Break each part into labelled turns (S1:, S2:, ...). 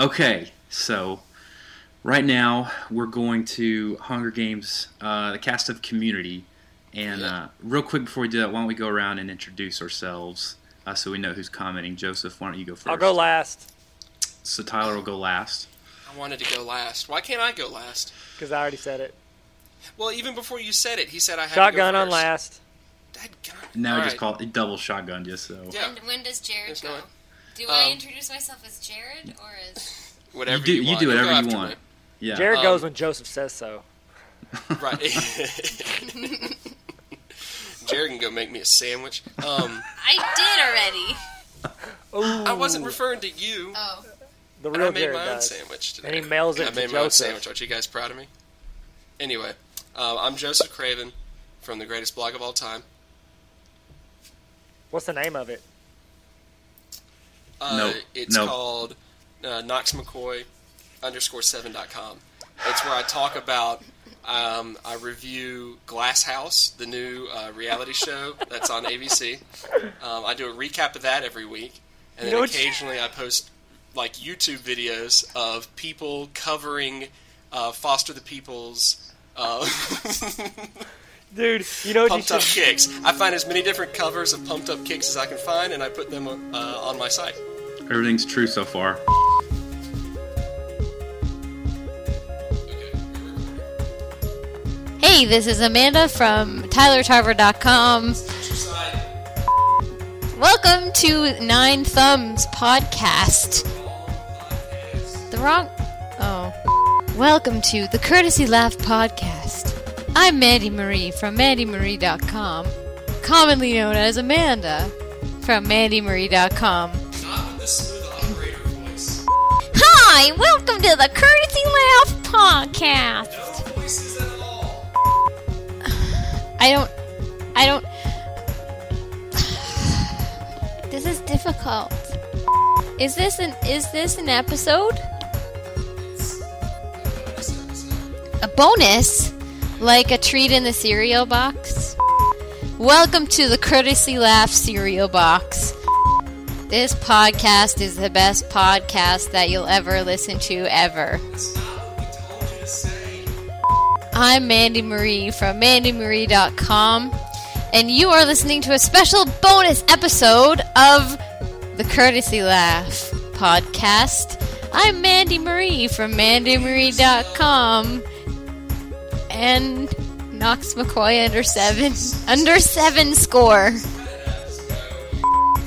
S1: Okay, so right now we're going to Hunger Games, uh, the cast of Community, and uh, real quick before we do that, why don't we go around and introduce ourselves uh, so we know who's commenting. Joseph, why don't you go 1st
S2: I'll go last
S1: So Tyler will go last.
S3: I wanted to go last. Why can't I go last?
S2: because I already said it.
S3: Well, even before you said it, he said I had
S2: Shotgun
S3: to go
S2: on
S3: first.
S2: last.
S3: Dadgummit.
S1: Now we
S3: All
S1: just
S3: right.
S1: call it double shotgun, just so.
S3: Yeah,
S4: And when does Jared
S3: There's
S4: go?
S3: no-
S4: Do I
S3: Um,
S4: introduce myself as Jared or as?
S3: whatever
S1: you do,
S3: you,
S1: you
S3: want.
S1: do
S3: You'll
S1: whatever you want.
S3: me.
S1: Yeah.
S2: Jared
S3: Um,
S2: goes when Joseph says so.
S3: Right. Jared can go make me a sandwich. Um,
S4: I did already.
S2: Ooh,
S3: I wasn't referring to you.
S4: Oh,
S2: the
S3: And
S2: real
S3: I made
S2: Jared
S3: my own
S2: does.
S3: sandwich today.
S2: And he mails it
S3: I
S2: to
S3: made my own
S2: Joseph.
S3: sandwich. Aren't you guys proud of me? Anyway, um, I'm Joseph Craven from the greatest blog of all time.
S2: What's the name of it?
S3: Uh,
S1: Nope.
S3: It's
S1: Nope.
S3: called uh, Knox McCoy underscore seven dot com. It's where I talk about. Um, I review Glass House, the new uh, reality show that's on ABC. Um, I do a recap of that every week, and then
S2: know what-
S3: occasionally I post like YouTube videos of people covering uh, Foster the People's uh,
S2: Dude, you know what
S3: Pumped
S2: you
S3: Up
S2: should...
S3: Kicks. I find as many different covers of Pumped Up Kicks as I can find, and I put them uh, on my site.
S1: Everything's true so far.
S4: hey, this is Amanda from TylerTarver.com. Welcome to Nine Thumbs Podcast. The wrong. Oh. Welcome to the Courtesy Laugh Podcast. I'm Mandy Marie from MandyMarie.com, commonly known as Amanda from MandyMarie.com. Hi, welcome to the Courtesy Laugh Podcast.
S3: No voices at all.
S4: I don't. I don't. This is difficult. Is this an is this an episode? A bonus? Like a treat in the cereal box? Welcome to the Courtesy Laugh cereal box. This podcast is the best podcast that you'll ever listen to ever. I'm Mandy Marie from MandyMarie.com, and you are listening to a special bonus episode of the Courtesy Laugh podcast. I'm Mandy Marie from MandyMarie.com, and Knox McCoy under seven, under seven score.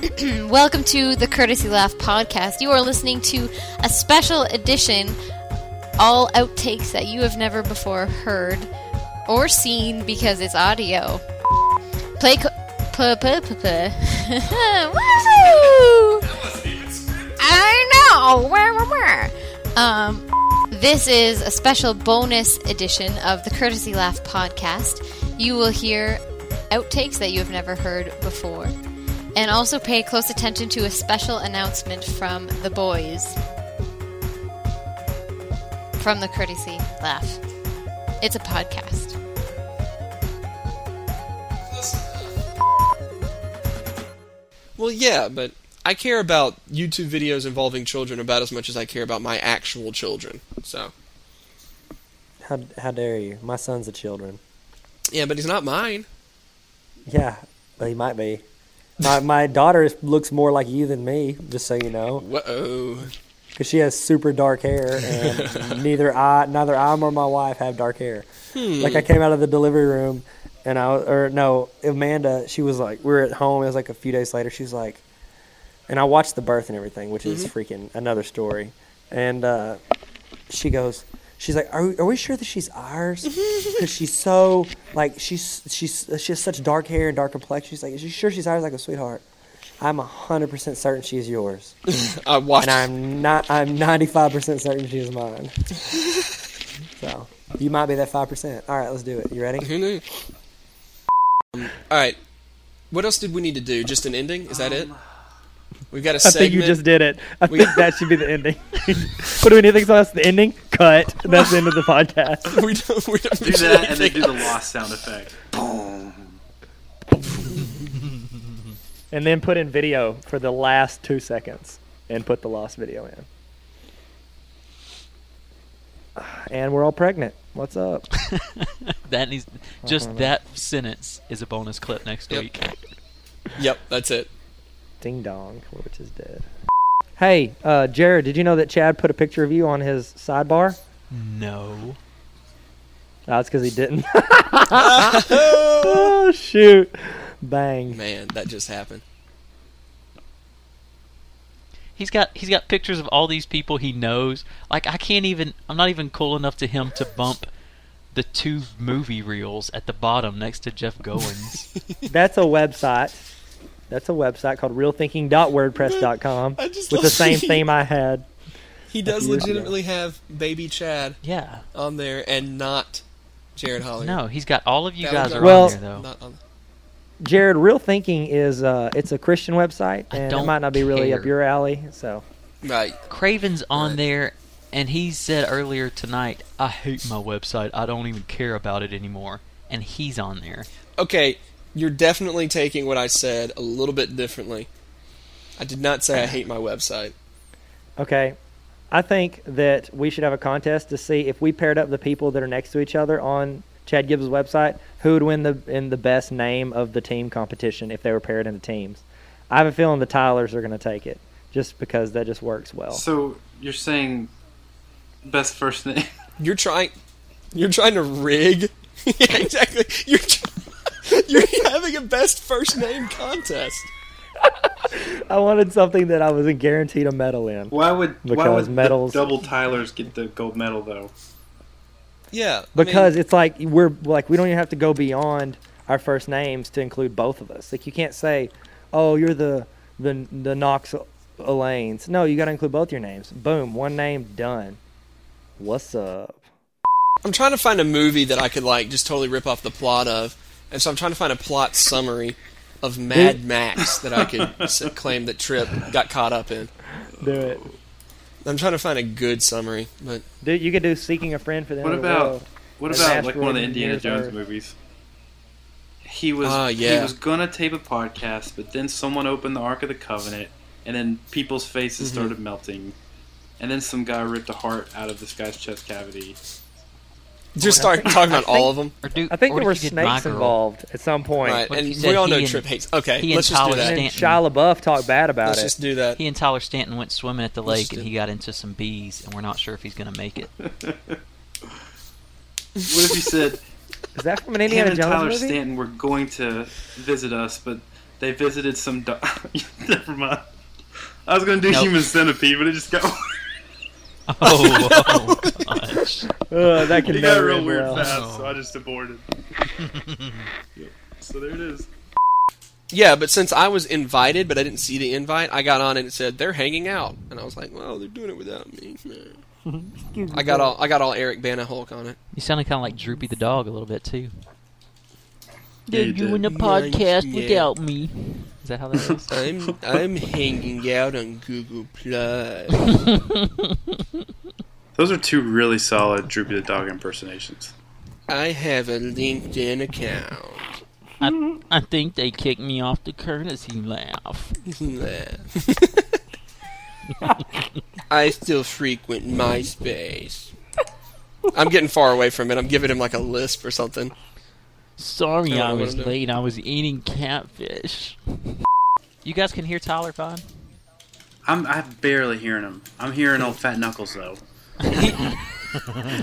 S4: Welcome to the Courtesy Laugh podcast. You are listening to a special edition all outtakes that you have never before heard or seen because it's audio. Play. Co- pu- pu- pu- pu. Woohoo! I know. Wah, wah, wah. Um, this is a special bonus edition of the Courtesy Laugh podcast. You will hear outtakes that you have never heard before, and also pay close attention to a special announcement from the boys from the Courtesy Laugh. It's a podcast.
S3: Well, yeah, but I care about YouTube videos involving children about as much as I care about my actual children. So,
S5: How how dare you? My son's a children.
S3: yeah, but he's not mine.
S5: Yeah, but he might be. My my daughter looks more like you than me, just so you know,
S3: Whoa.
S5: because she has super dark hair, and neither I neither I nor my wife have dark hair. Like I came out of the delivery room, and I or no Amanda, she was like we were at home. It was like a few days later. She's like, and I watched the birth and everything, which is freaking another story. And uh, she goes, she's like, are we, are we sure that she's ours? Because she's so like she's she's she has such dark hair and dark complexion. She's like, is you sure she's ours? Like a sweetheart. I'm hundred percent certain she is yours,
S3: I watched.
S5: and I'm not. I'm ninety five percent certain she is mine. so you might be that five percent. All right, let's do it. You ready?
S3: Who knew? Um, all right. What else did we need to do? Just an ending? Is that it? We've got a
S2: I
S3: segment.
S2: think you just did it. I
S3: We-
S2: think that should be the ending. what do anything so that's the ending? Cut. That's the end of the podcast.
S3: we don't, we don't
S1: Do that and then do the lost sound effect. Boom.
S2: And then put in video for the last two seconds and put the lost video in.
S5: and we're all pregnant. What's up?
S6: That needs just that sentence is a bonus clip next
S3: Yep.
S6: week.
S3: Yep, that's it.
S5: Ding dong, which is dead. Hey, uh, Jared, did you know that Chad put a picture of you on his sidebar?
S6: No.
S5: Oh, it's because he didn't. oh shoot! Bang.
S3: Man, that just happened.
S6: He's got he's got pictures of all these people he knows. Like I can't even I'm not even cool enough to him to bump the two movie reels at the bottom next to Jeff Goins.
S5: That's a website. That's a website called realthinking.wordpress.com with the same
S3: he-
S5: theme I had.
S3: He does
S5: years ago.
S3: legitimately have baby Chad
S6: yeah.
S3: on there and not Jared Hollier.
S6: No, he's got all of you
S3: That
S6: guys are
S5: Well-
S6: on there though.
S3: Not on.
S5: Jared, Real Thinking is uh, it's a Christian website,
S6: I
S5: and it
S6: don't
S5: might not be really up your alley. So
S3: Right.
S6: Craven's on
S3: Right.
S6: there and he said earlier tonight, I hate my website. I don't even care about it anymore. And he's on there.
S3: Okay, you're definitely taking what I said a little bit differently. I did not say I hate my website.
S5: Okay. I think that we should have a contest to see if we paired up the people that are next to each other on Chad Gibbs' website, who would win the in the best name of the team competition if they were paired into teams. I have a feeling the Tylers are going to take it just because that just works well.
S1: So you're saying best first name?
S3: You're trying. You're trying to rig. yeah, exactly. You're. tr- You're having a best first name contest.
S5: I wanted something that I wasn't guaranteed a medal in.
S1: Why would why
S5: Because
S1: would
S5: medals-
S1: the double Tylers get the gold medal though?
S3: Yeah. I
S5: Because
S3: mean,
S5: it's like we're like we don't even have to go beyond our first names to include both of us. Like you can't say, "Oh, you're the the the Knox Elaines." No, you got to include both your names. Boom, one name done. What's up?
S3: I'm trying to find a movie that I could like just totally rip off the plot of, and so I'm trying to find a plot summary of Mad Max that I could claim that Trip got caught up in.
S5: Do it.
S3: I'm trying to find a good summary, but
S5: Dude, you could do "Seeking a Friend" for the
S1: What
S5: End of the
S1: about
S5: World.
S1: what
S5: An
S1: about like one of the Indiana
S5: nears
S1: Jones
S5: Earth.
S1: movies? He was
S3: Ah,
S1: he was gonna tape a podcast, but then someone opened the Ark of the Covenant, and then people's faces
S3: Mm-hmm.
S1: started melting, and then some guy ripped a heart out of this guy's chest cavity.
S3: Just start talking about all of them.
S6: Or do,
S5: I think
S6: or
S5: there were
S6: you did My
S5: snakes involved at some point.
S3: Right,
S6: What if
S3: and
S6: he said
S3: we all
S6: he
S3: know
S6: and-
S3: Trip hates. Okay,
S6: he
S3: let's just do
S6: Tyler
S3: that.
S5: And
S6: Stanton.
S5: Shia LaBeouf talked bad about
S3: Let's
S5: it.
S3: just do that.
S6: He and Tyler Stanton went swimming at the
S3: Let's
S6: lake and
S3: do-
S6: he got into some bees and we're not sure if he's going to make it.
S1: What if you said
S5: Is that from an
S1: him
S5: Indiana
S1: and
S5: Jones
S1: Tyler
S5: movie?
S1: Stanton were going to visit us, but they visited some. Do- Never mind. I was gonna do
S6: Nope.
S1: Human Centipede, but it just got
S6: Oh, oh gosh.
S5: Ugh, that could
S1: it got
S5: never
S1: real weird
S5: well.
S1: fast, oh. so I just aborted. Yep. So there it is.
S3: Yeah, but since I was invited, but I didn't see the invite, I got on and it said they're hanging out, and I was like, "Well, they're doing it without me." I got all I got all Eric Bana Hulk on it.
S6: You sounded kind of like Droopy the dog a little bit too.
S1: They're doing
S6: a
S3: podcast Yeah. without
S6: me. Is that how that is?
S3: I'm I'm hanging out on Google Plus.
S1: Those are two really solid Droopy the Dog impersonations.
S3: I have a LinkedIn account.
S6: I, I think they kicked me off the courtesy laugh.
S3: I still frequent MySpace. I'm getting far away from it. I'm giving him like a lisp or something.
S6: Sorry
S3: I
S6: I was late. I was eating catfish. You guys can hear Tyler fine?
S1: I'm I'm barely hearing him. I'm hearing old Fat Knuckles though.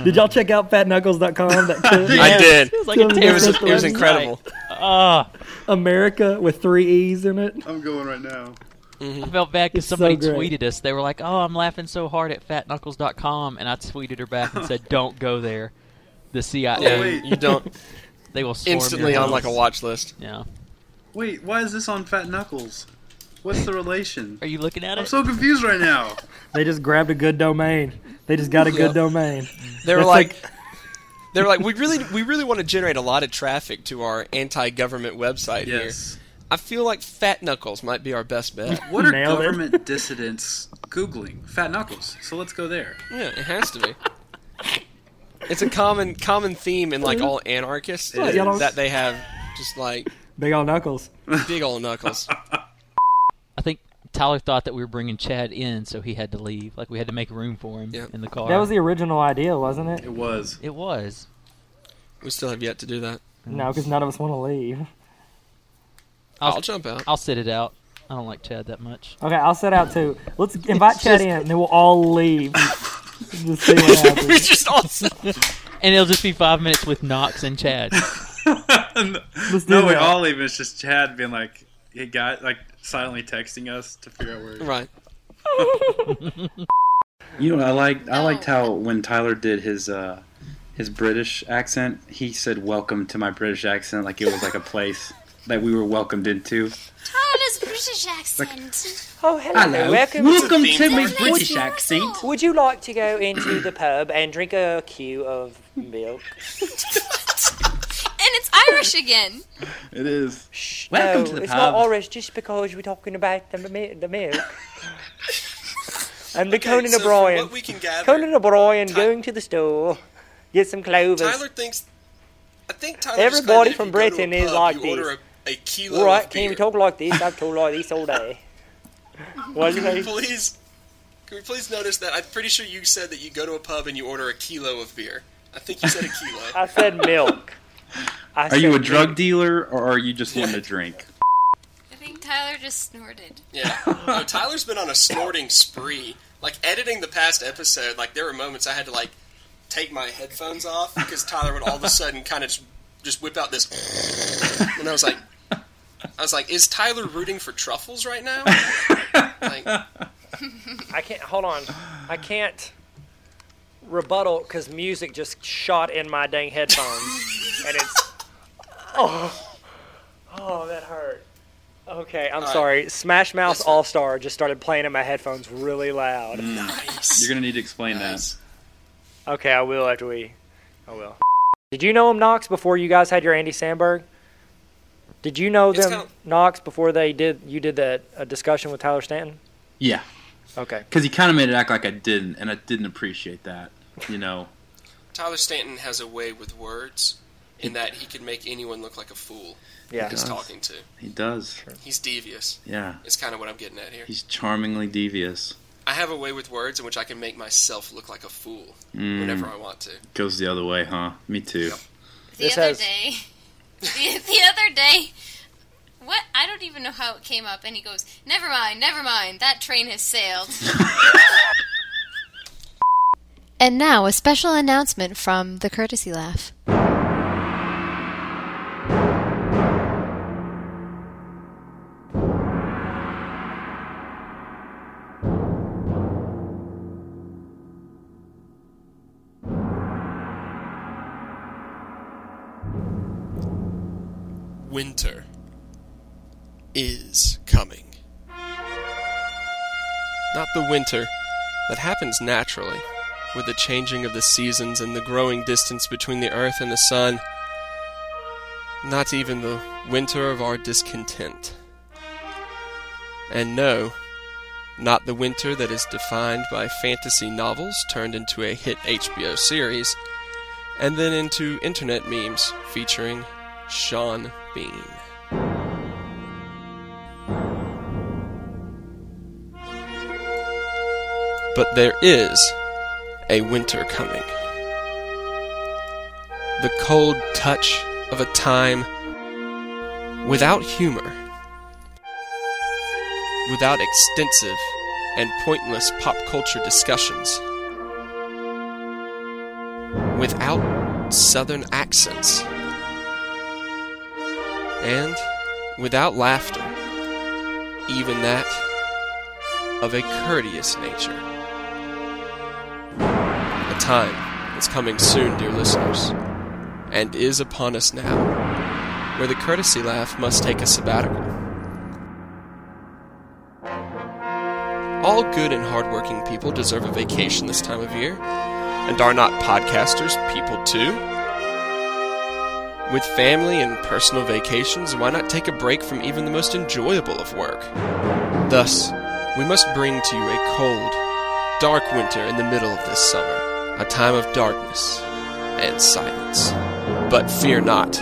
S5: Did y'all check out fatknuckles.com? That clip?
S3: I did.
S6: It was like a
S5: It was-
S3: It was
S6: terrorist
S3: it was
S6: website.
S3: incredible.
S6: Ah,
S5: America with three E's in it.
S1: I'm going right now.
S6: I felt bad because
S5: It's so
S6: somebody tweeted us. They were like, "Oh, I'm laughing so hard at fatknuckles.com," and I tweeted her back and said, "Don't go there. The CIA
S3: Yeah,
S1: wait.
S3: you don't
S6: they will swarm
S3: instantly
S6: your
S3: on like a watch list.
S6: Yeah.
S1: Wait, why is this on Fat Knuckles? What's the relation?
S6: Are you looking at it?
S1: I'm so confused right now.
S5: They just grabbed a good domain. They just got a good
S3: Yep.
S5: domain.
S3: They were
S5: That's
S3: like, they were like, we really we really want to generate a lot of traffic to our anti-government website here.
S1: Yes.
S3: I feel like Fat Knuckles might be our best bet.
S1: What are
S5: Nailed it.
S1: government dissidents googling? Fat Knuckles. So let's go there.
S3: Yeah, it has to be. It's a common common theme in like all anarchists
S1: It
S5: is.
S3: that they have just like
S5: Big old knuckles.
S3: big old knuckles.
S6: I think Tyler thought that we were bringing Chad in, so he had to leave. Like we had to make room for him
S3: Yeah.
S6: in the car.
S5: That was the original idea, wasn't it?
S1: It was.
S6: It was.
S3: We still have yet to do that.
S5: No, because none of us want to leave.
S6: I'll,
S3: I'll jump out.
S6: I'll sit it out. I don't like Chad that much.
S5: Okay, I'll set out too. Let's invite Chad in, and then we'll all leave. Just see what
S3: we
S5: happens.
S3: just all
S6: And it'll just be five minutes with Knox and Chad.
S5: Let's
S1: no, we
S5: that.
S1: all leave. It's just Chad being like, he got like silently texting us to figure out where.
S3: right.
S1: You know, I liked I liked how when Tyler did his uh his British accent, he said "welcome" to my British accent like it was like a place that we were welcomed into.
S4: Tyler's British accent.
S5: Oh, hello. Welcome.
S1: welcome
S3: theme
S1: to my
S3: it.
S1: British accent.
S5: Would you like to go into the pub and drink a queue of milk?
S4: And it's Irish again.
S1: It is.
S5: Shh,
S1: Welcome
S5: no,
S1: to the
S5: it's
S1: pub.
S5: not Irish just because we're talking about the, mi- the milk. and the
S3: Okay,
S5: Conan
S3: so
S5: O'Brien.
S3: What we can gather,
S5: Conan O'Brien
S3: Ty-
S5: going to the store, get some clovers.
S3: Tyler thinks. I think Tyler
S5: Everybody
S3: described it,
S5: from
S3: if you go to a
S5: Britain is like this.
S3: A, a kilo
S5: All right,
S3: of
S5: can we talk like this? I've talked like this all day. What did you
S3: Can we please, can we please notice that? I'm pretty sure you said that you go to a pub and you order a kilo of beer. I think you said a kilo.
S5: I said milk. I
S1: Are you a
S5: said
S1: drug
S5: milk.
S1: dealer or are you just wanting to drink?
S4: I think Tyler just snorted.
S3: Yeah. No, Tyler's been on a snorting spree. Like editing the past episode, like there were moments I had to like take my headphones off because Tyler would all of a sudden kind of just, just whip out this, and I was like, I was like, is Tyler rooting for truffles right now? Like,
S5: I can't. Hold on. I can't rebuttal because music just shot in my dang headphones, and it's. Oh, oh, that hurt. Okay, I'm
S3: right.
S5: sorry. Smash Mouth All Star just started playing in my headphones really loud.
S3: nice.
S1: You're gonna need to explain
S3: Nice.
S5: Okay, I will after we. I will. Did you know him, Knox, before you guys had your Andy Samberg? Did you know
S3: It's
S5: them,
S3: kinda-
S5: Knox, before they did? You did that a discussion with Tyler Stanton.
S1: Yeah,
S5: Okay.
S1: because he kind of made it act like I didn't, and I didn't appreciate that. You know.
S3: Tyler Stanton has a way with words in that he can make anyone look like a fool
S5: Yeah.
S3: he's talking to.
S1: He does.
S3: He's devious.
S1: Yeah.
S3: it's kind of what I'm getting at here.
S1: He's charmingly devious.
S3: I have a way with words in which I can make myself look like a fool
S1: Mm,
S3: whenever I want to.
S1: Goes the other way, huh? Me too.
S3: Yep.
S4: The
S5: This
S4: other
S5: has-
S4: day, the, the other day, what? I don't even know how it came up. And he goes, "Never mind, never mind. That train has sailed." and now a special announcement from the Courtesy Laugh.
S3: Winter is coming. Not the winter that happens naturally, with the changing of the seasons and the growing distance between the earth and the sun. Not even the winter of our discontent. And no, not the winter that is defined by fantasy novels turned into a hit HBO series, and then into internet memes featuring Sean Bean. But there is a winter coming. The cold touch of a time without humor, without extensive and pointless pop culture discussions, without southern accents and without laughter, even that of a courteous nature. A time is coming soon, dear listeners, and is upon us now, where the courtesy laugh must take a sabbatical. All good and hardworking people deserve a vacation this time of year, and are not podcasters people too? With family and personal vacations, why not take a break from even the most enjoyable of work? Thus, we must bring to you a cold, dark winter in the middle of this summer, a time of darkness and silence. But fear not.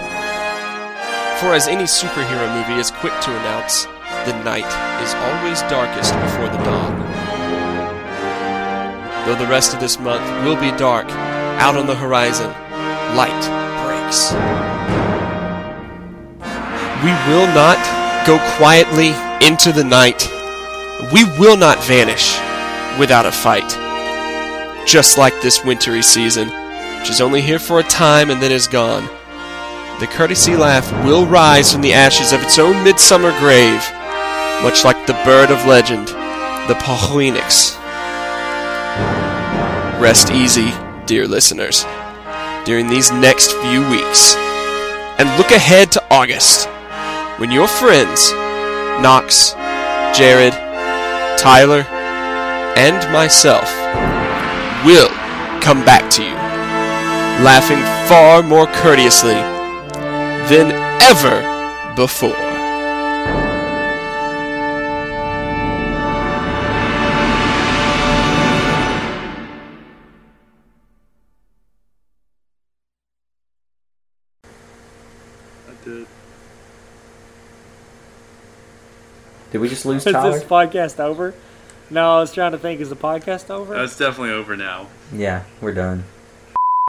S3: For as any superhero movie is quick to announce, the night is always darkest before the dawn. Though the rest of this month will be dark, out on the horizon, light We will not go quietly into the night. We will not vanish without a fight. Just like this wintry season, which is only here for a time and then is gone. The courtesy laugh will rise from the ashes of its own midsummer grave, much like the bird of legend, the Phoenix. Rest easy, dear listeners, during these next few weeks, and look ahead to August, when your friends, Knox, Jared, Tyler, and myself, will come back to you, laughing far more courteously than ever before.
S7: Did we just lose
S2: Is this podcast over? No, I was trying to think. Is the podcast over?
S1: It's definitely over now.
S7: Yeah, we're done.